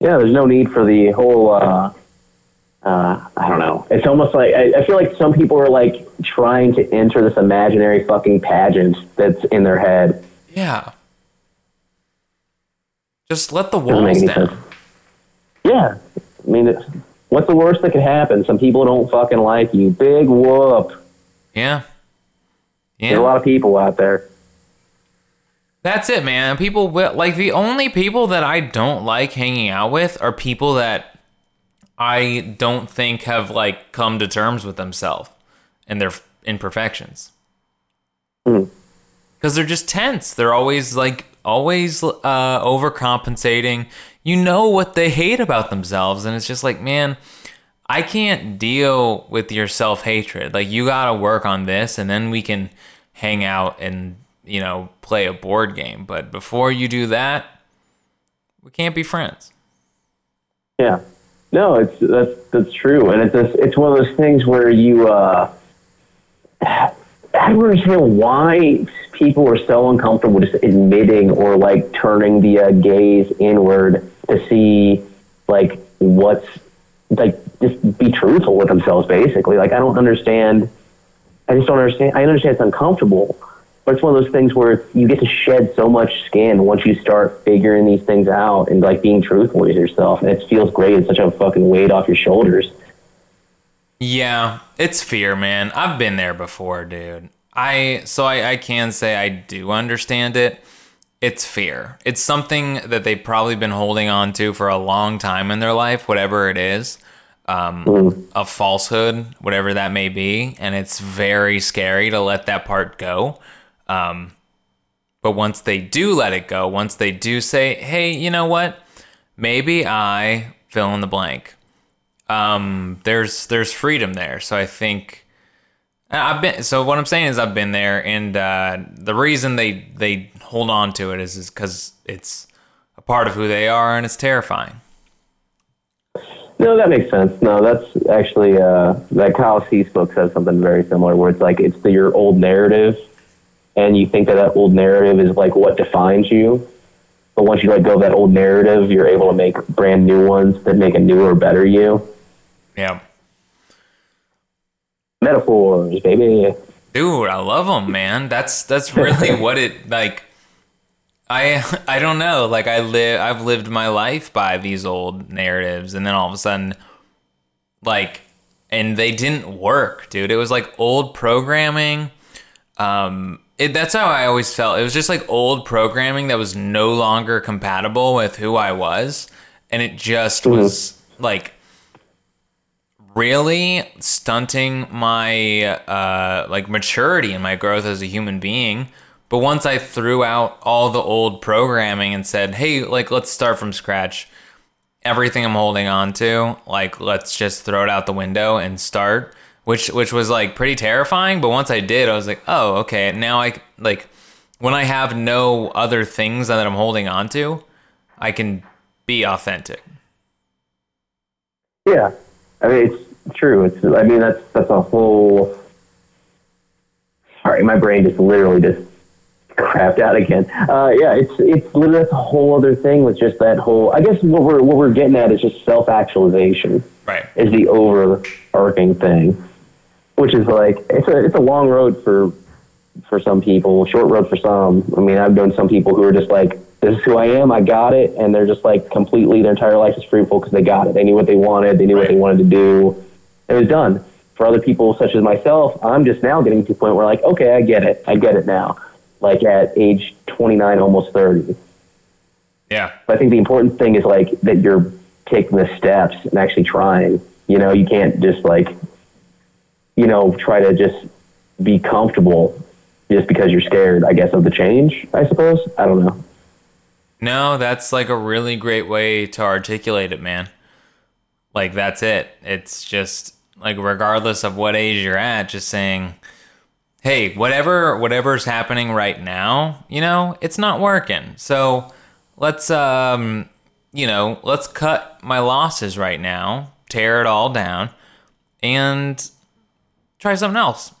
Yeah, there's no need for the whole. Uh, uh, I don't know. It's almost like I, I feel like some people are like trying to enter this imaginary fucking pageant that's in their head. Yeah. Just let the walls down. sense. Yeah, I mean, it's, what's the worst that could happen? Some people don't fucking like you. Big whoop. Yeah. There's a lot of people out there. That's it, man. People will like the only people that I don't like hanging out with are people that I don't think have like come to terms with themselves and their imperfections. Mhm. Cuz they're just tense. They're always like always uh overcompensating. You know what they hate about themselves and it's just like, man, I can't deal with your self hatred. Like you gotta work on this, and then we can hang out and you know play a board game. But before you do that, we can't be friends. Yeah. No, it's that's that's true, and it's just, it's one of those things where you. Uh, I don't understand why people are so uncomfortable just admitting or like turning the uh, gaze inward to see like what's like just be truthful with themselves basically like i don't understand i just don't understand i understand it's uncomfortable but it's one of those things where you get to shed so much skin once you start figuring these things out and like being truthful with yourself and it feels great it's such a fucking weight off your shoulders Yeah, it's fear, man. I've been there before, dude. I so I, I can say I do understand it. It's fear. It's something that they've probably been holding on to for a long time in their life, whatever it is. Um, a falsehood, whatever that may be, and it's very scary to let that part go. Um, but once they do let it go, once they do say, "Hey, you know what? Maybe I fill in the blank," um, there's there's freedom there. So I think I've been. So what I'm saying is I've been there, and uh, the reason they they hold on to it is is because it's a part of who they are, and it's terrifying. No, that makes sense. No, that's actually uh, that Kyle Cease book says something very similar, where it's like it's the, your old narrative, and you think that that old narrative is like what defines you. But once you let go of that old narrative, you're able to make brand new ones that make a newer, better you. Yeah, Metaphors, baby. dude, I love them, man. That's that's really [laughs] what it like. I [laughs] I don't know. Like I live, I've lived my life by these old narratives, and then all of a sudden, like, and they didn't work, dude. It was like old programming. Um, it, that's how I always felt. It was just like old programming that was no longer compatible with who I was, and it just was like really stunting my uh, like maturity and my growth as a human being. But once I threw out all the old programming and said, "Hey, like let's start from scratch," everything I'm holding on to, like let's just throw it out the window and start, which which was like pretty terrifying, but once I did, I was like, "Oh, okay. Now I like when I have no other things that I'm holding on to, I can be authentic." Yeah. I mean, it's true. It's I mean, that's that's a whole Sorry, my brain just literally just crapped out again. Uh, yeah, it's it's literally that's a whole other thing with just that whole. I guess what we're what we're getting at is just self actualization. Right. Is the overarching thing, which is like it's a it's a long road for for some people, short road for some. I mean, I've known some people who are just like, this is who I am, I got it, and they're just like completely their entire life is fruitful because they got it. They knew what they wanted, they knew what they wanted to do. It was done. For other people, such as myself, I'm just now getting to a point where like, okay, I get it, I get it now like at age 29, almost 30. Yeah. But I think the important thing is like that you're taking the steps and actually trying. You know, you can't just like, you know, try to just be comfortable just because you're scared, I guess, of the change, I suppose. I don't know. No, that's like a really great way to articulate it, man. Like, that's it. It's just like, regardless of what age you're at, just saying, hey, whatever whatever's happening right now, you know, it's not working. So let's um you know, let's cut my losses right now, tear it all down, and try something else.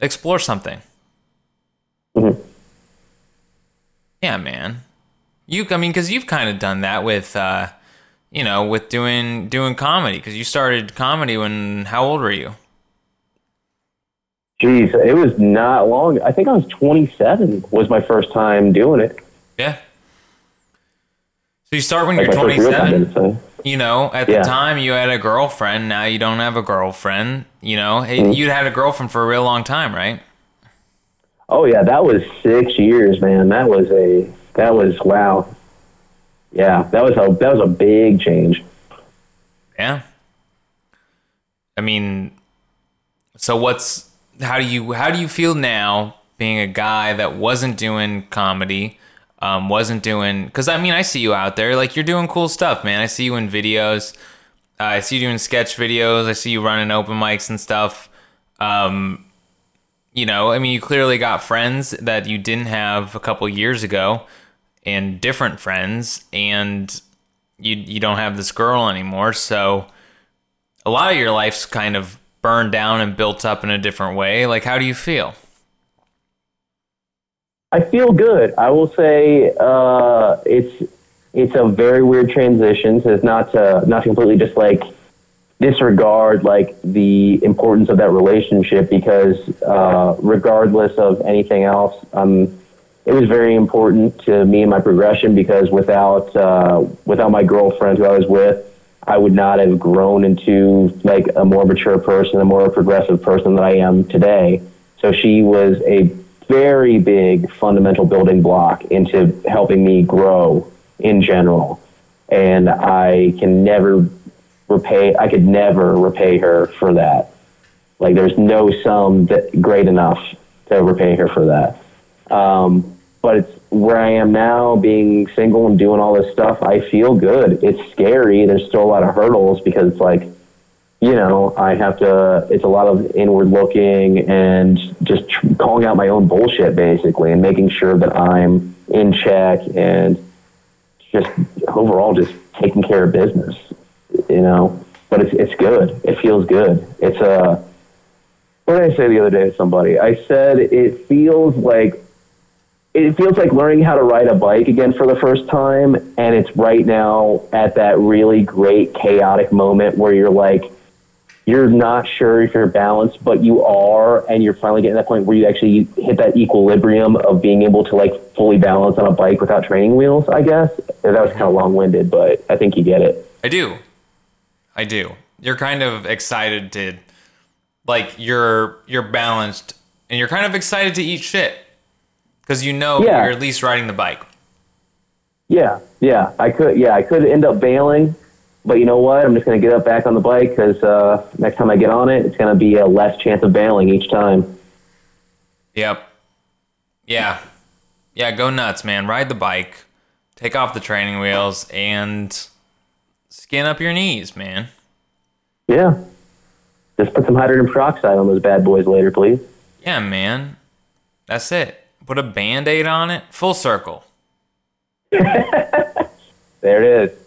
Explore something. Mm-hmm. Yeah, man. You, I mean, because you've kind of done that with, uh, you know, with doing doing comedy. Because you started comedy when how old were you? Geez, it was not long. I think I was 27 was my first time doing it. Yeah. So you start when Like you're my first real time 27. doing it, so. You know, at Yeah. the time you had a girlfriend. Now you don't have a girlfriend. You know, Mm-hmm. you'd had a girlfriend for a real long time, right? Oh yeah, that was six years, man. That was a that was wow. Yeah, that was a that was a big change. Yeah. I mean, so what's how do you how do you feel now being a guy that wasn't doing comedy, um, wasn't doing because I mean I see you out there like you're doing cool stuff, man. I see you in videos. Uh, I see you doing sketch videos. I see you running open mics and stuff. Um, you know, I mean, you clearly got friends that you didn't have a couple years ago, and different friends, and you you don't have this girl anymore. So a lot of your life's kind of burned down and built up in a different way. Like, how do you feel? I feel good. I will say uh, it's it's a very weird transition. So it's not to not to completely just like disregard like the importance of that relationship because uh, regardless of anything else, um, it was very important to me and my progression because without uh, without my girlfriend who I was with, I would not have grown into like a more mature person, a more progressive person that I am today. So she was a very big fundamental building block into helping me grow in general. And I can never repay, I could never repay her for that. Like there's no sum that great enough to repay her for that. Um, but it's where I am now, being single and doing all this stuff. I feel good. It's scary. There's still a lot of hurdles because it's like, you know, I have to. It's a lot of inward looking and just tr- calling out my own bullshit, basically, and making sure that I'm in check and just overall just taking care of business. You know, but it's it's good. It feels good. It's a. What did I say the other day to somebody? I said it feels like it feels like learning how to ride a bike again for the first time and it's right now at that really great chaotic moment where you're like you're not sure if you're balanced but you are and you're finally getting to that point where you actually hit that equilibrium of being able to like fully balance on a bike without training wheels i guess that was kind of long-winded but i think you get it I do. I do. You're kind of excited to like you're you're balanced and you're kind of excited to eat shit cuz you know Yeah. you're at least riding the bike. yeah yeah i could yeah i could end up bailing but you know what i'm just going to get up back on the bike because uh, next time i get on it it's going to be a less chance of bailing each time Yep. Yeah. Yeah, go nuts, man. Ride the bike. Take off the training wheels and skin up your knees, man. Yeah. Just put some hydrogen peroxide on those bad boys later, please. Yeah, man. That's it. Put a band aid on it. Full circle. [laughs] There it is.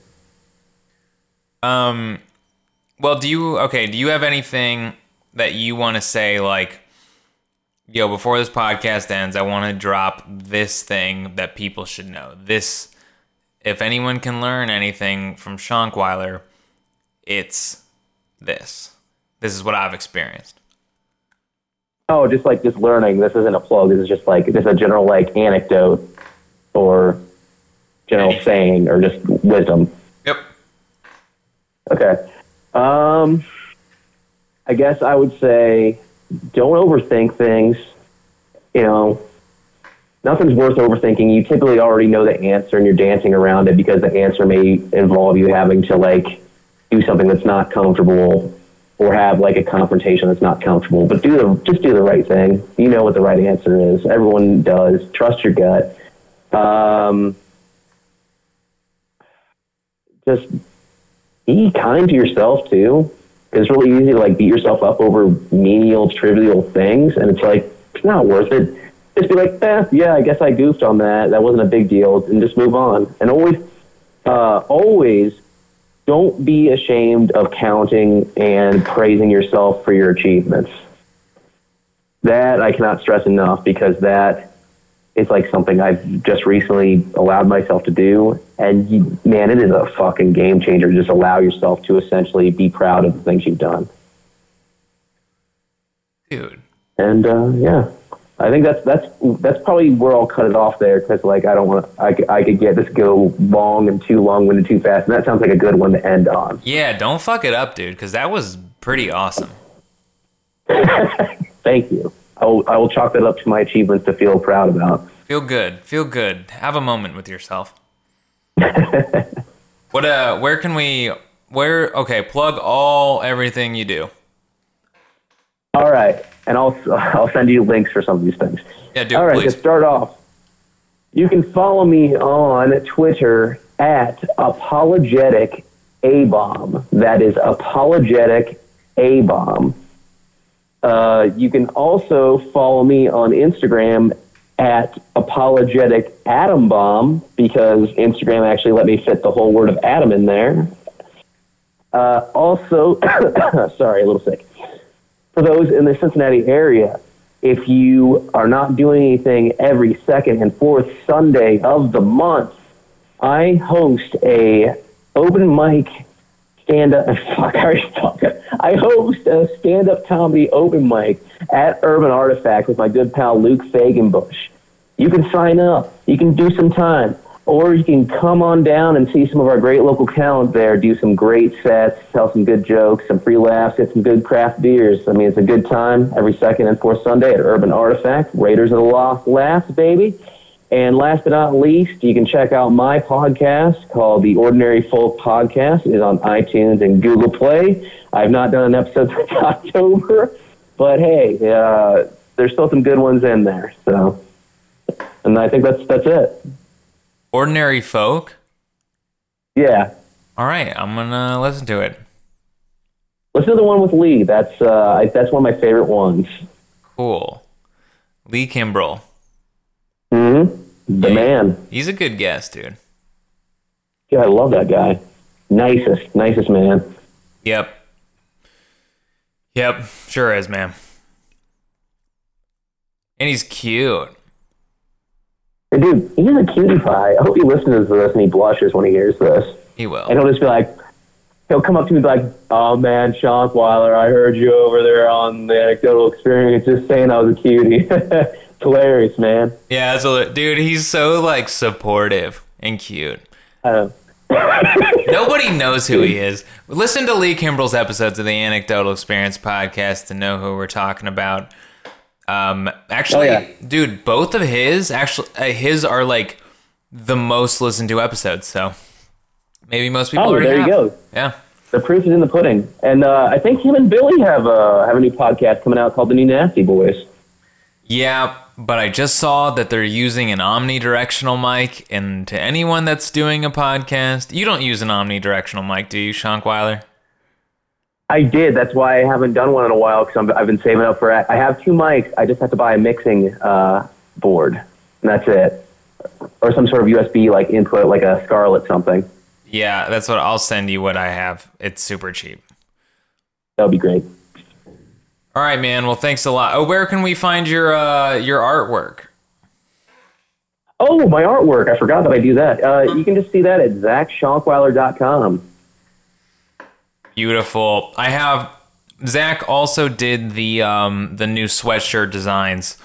Um, well, do you okay? Do you have anything that you want to say? Like, yo, before this podcast ends, I want to drop this thing that people should know. This, if anyone can learn anything from Shonkwiler, it's this. This is what I've experienced. Oh, just like just learning. This isn't a plug. This is just like just a general like anecdote or general Anything. saying or just wisdom. Yep. Okay. Um, I guess I would say don't overthink things. You know, nothing's worth overthinking. You typically already know the answer and you're dancing around it because the answer may involve you having to like do something that's not comfortable or have like a confrontation that's not comfortable. But do the just do the right thing. You know what the right answer is. Everyone does. Trust your gut. Um, just be kind to yourself too. It's really easy to like beat yourself up over menial, trivial things, and it's like it's not worth it. Just be like, eh, yeah, I guess I goofed on that. That wasn't a big deal, and just move on. And always, uh, always, don't be ashamed of counting and praising yourself for your achievements. That I cannot stress enough because that is like something I've just recently allowed myself to do. And you, man, it is a fucking game changer. Just allow yourself to essentially be proud of the things you've done. Dude. And uh, yeah, I think that's that's that's probably where I'll cut it off there because like I don't want I, could- I could get this go long and too long winded too fast, and that sounds like a good one to end on. Yeah, don't fuck it up, dude, because that was pretty awesome. [laughs] Thank you. I will I will chalk that up to my achievements to feel proud about. Feel good. Feel good. Have a moment with yourself. [laughs] what uh where can we where okay, plug all everything you do. All right, and I'll [laughs] I'll send you links for some of these things. Yeah, do All it, right, please. to start off, you can follow me on Twitter at apologetic a bomb. That is apologetic a bomb. Uh, you can also follow me on Instagram at apologetic atom bomb because Instagram actually let me fit the whole word of atom in there. Uh, also, [coughs] sorry, a little sick for those in the Cincinnati area, if you are not doing anything every second and fourth Sunday of the month, I host a open mic stand up. [laughs] Fuck, I talked. I host a stand up comedy open mic at Urban Artifact with my good pal Luke Fagenbush. You can sign up. You can do some time. Or you can come on down and see some of our great local talent there, do some great sets, tell some good jokes, some free laughs, get some good craft beers. I mean, it's a good time every second and fourth Sunday at Urban Artifact. Raiders of the Lost Laughs, baby. And last but not least, you can check out my podcast called The Ordinary Folk Podcast. It is on iTunes and Google Play. I've not done an episode [laughs] since October, but hey, uh, there's still some good ones in there. So, and I think that's that's it. Ordinary folk. Yeah, All right, I'm gonna listen to it. listen to the one with Lee. That's uh, I, that's one of my favorite ones. Cool. Lee Kimbrell. hmm The Yeah. man. He's a good guest, dude. Yeah, I love that guy. Nicest, nicest man. Yep. Yep, sure is, man. And he's cute. Dude, he's a cutie pie. I hope he listens to this and he blushes when he hears this. He will. And he'll just be like, he'll come up to me and be like, "Oh man, Shonkwiler, I heard you over there on the anecdotal experience, just saying I was a cutie." [laughs] hilarious, man. Yeah, so dude, he's so like supportive and cute. Uh, [laughs] Nobody knows who he is. Listen to Lee Kimbrell's episodes of the Anecdotal Experience podcast to know who we're talking about. Um, actually, Oh, yeah. dude, both of his actually uh, his are like the most listened to episodes. So maybe most people oh, there you have. go. Yeah. The proof is in the pudding. And uh, I think him and Billy have uh, have a new podcast coming out called The New Nasty Boys. Yeah, but I just saw that they're using an omnidirectional mic, and to anyone that's doing a podcast, you don't use an omnidirectional mic, do you, Shonkwiler? I did. That's why I haven't done one in a while because I've been saving up for it. I have two mics. I just have to buy a mixing uh, board, and that's it, or some sort of USB like input, like a Scarlett something. Yeah, that's what I'll send you. What I have, it's super cheap. That would be great. All right, man. Well, thanks a lot. Oh, where can we find your uh, your artwork? Oh, my artwork. I forgot that I do that. Uh, you can just see that at zachshonkwiler.com. Beautiful. I have Zach also did the um, the new sweatshirt designs,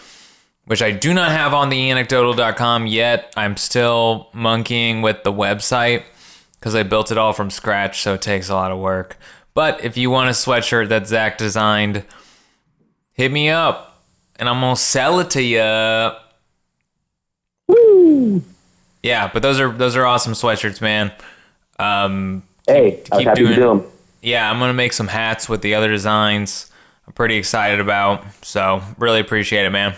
which I do not have on the anecdotal.com yet. I'm still monkeying with the website because I built it all from scratch, so it takes a lot of work. But if you want a sweatshirt that Zach designed, hit me up and I'm gonna sell it to you. Woo! Yeah, but those are those are awesome sweatshirts, man. Um, Hey, I was keep happy to doing- do them. Yeah, I'm gonna make some hats with the other designs. I'm pretty excited about. So really appreciate it, man.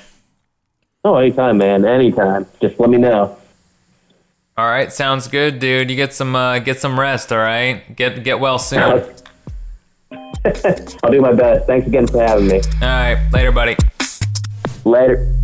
Oh, anytime, man. Anytime. Just let me know. All right, sounds good, dude. You get some uh, get some rest. All right, get get well soon. [laughs] I'll do my best. Thanks again for having me. All right, later, buddy. Later.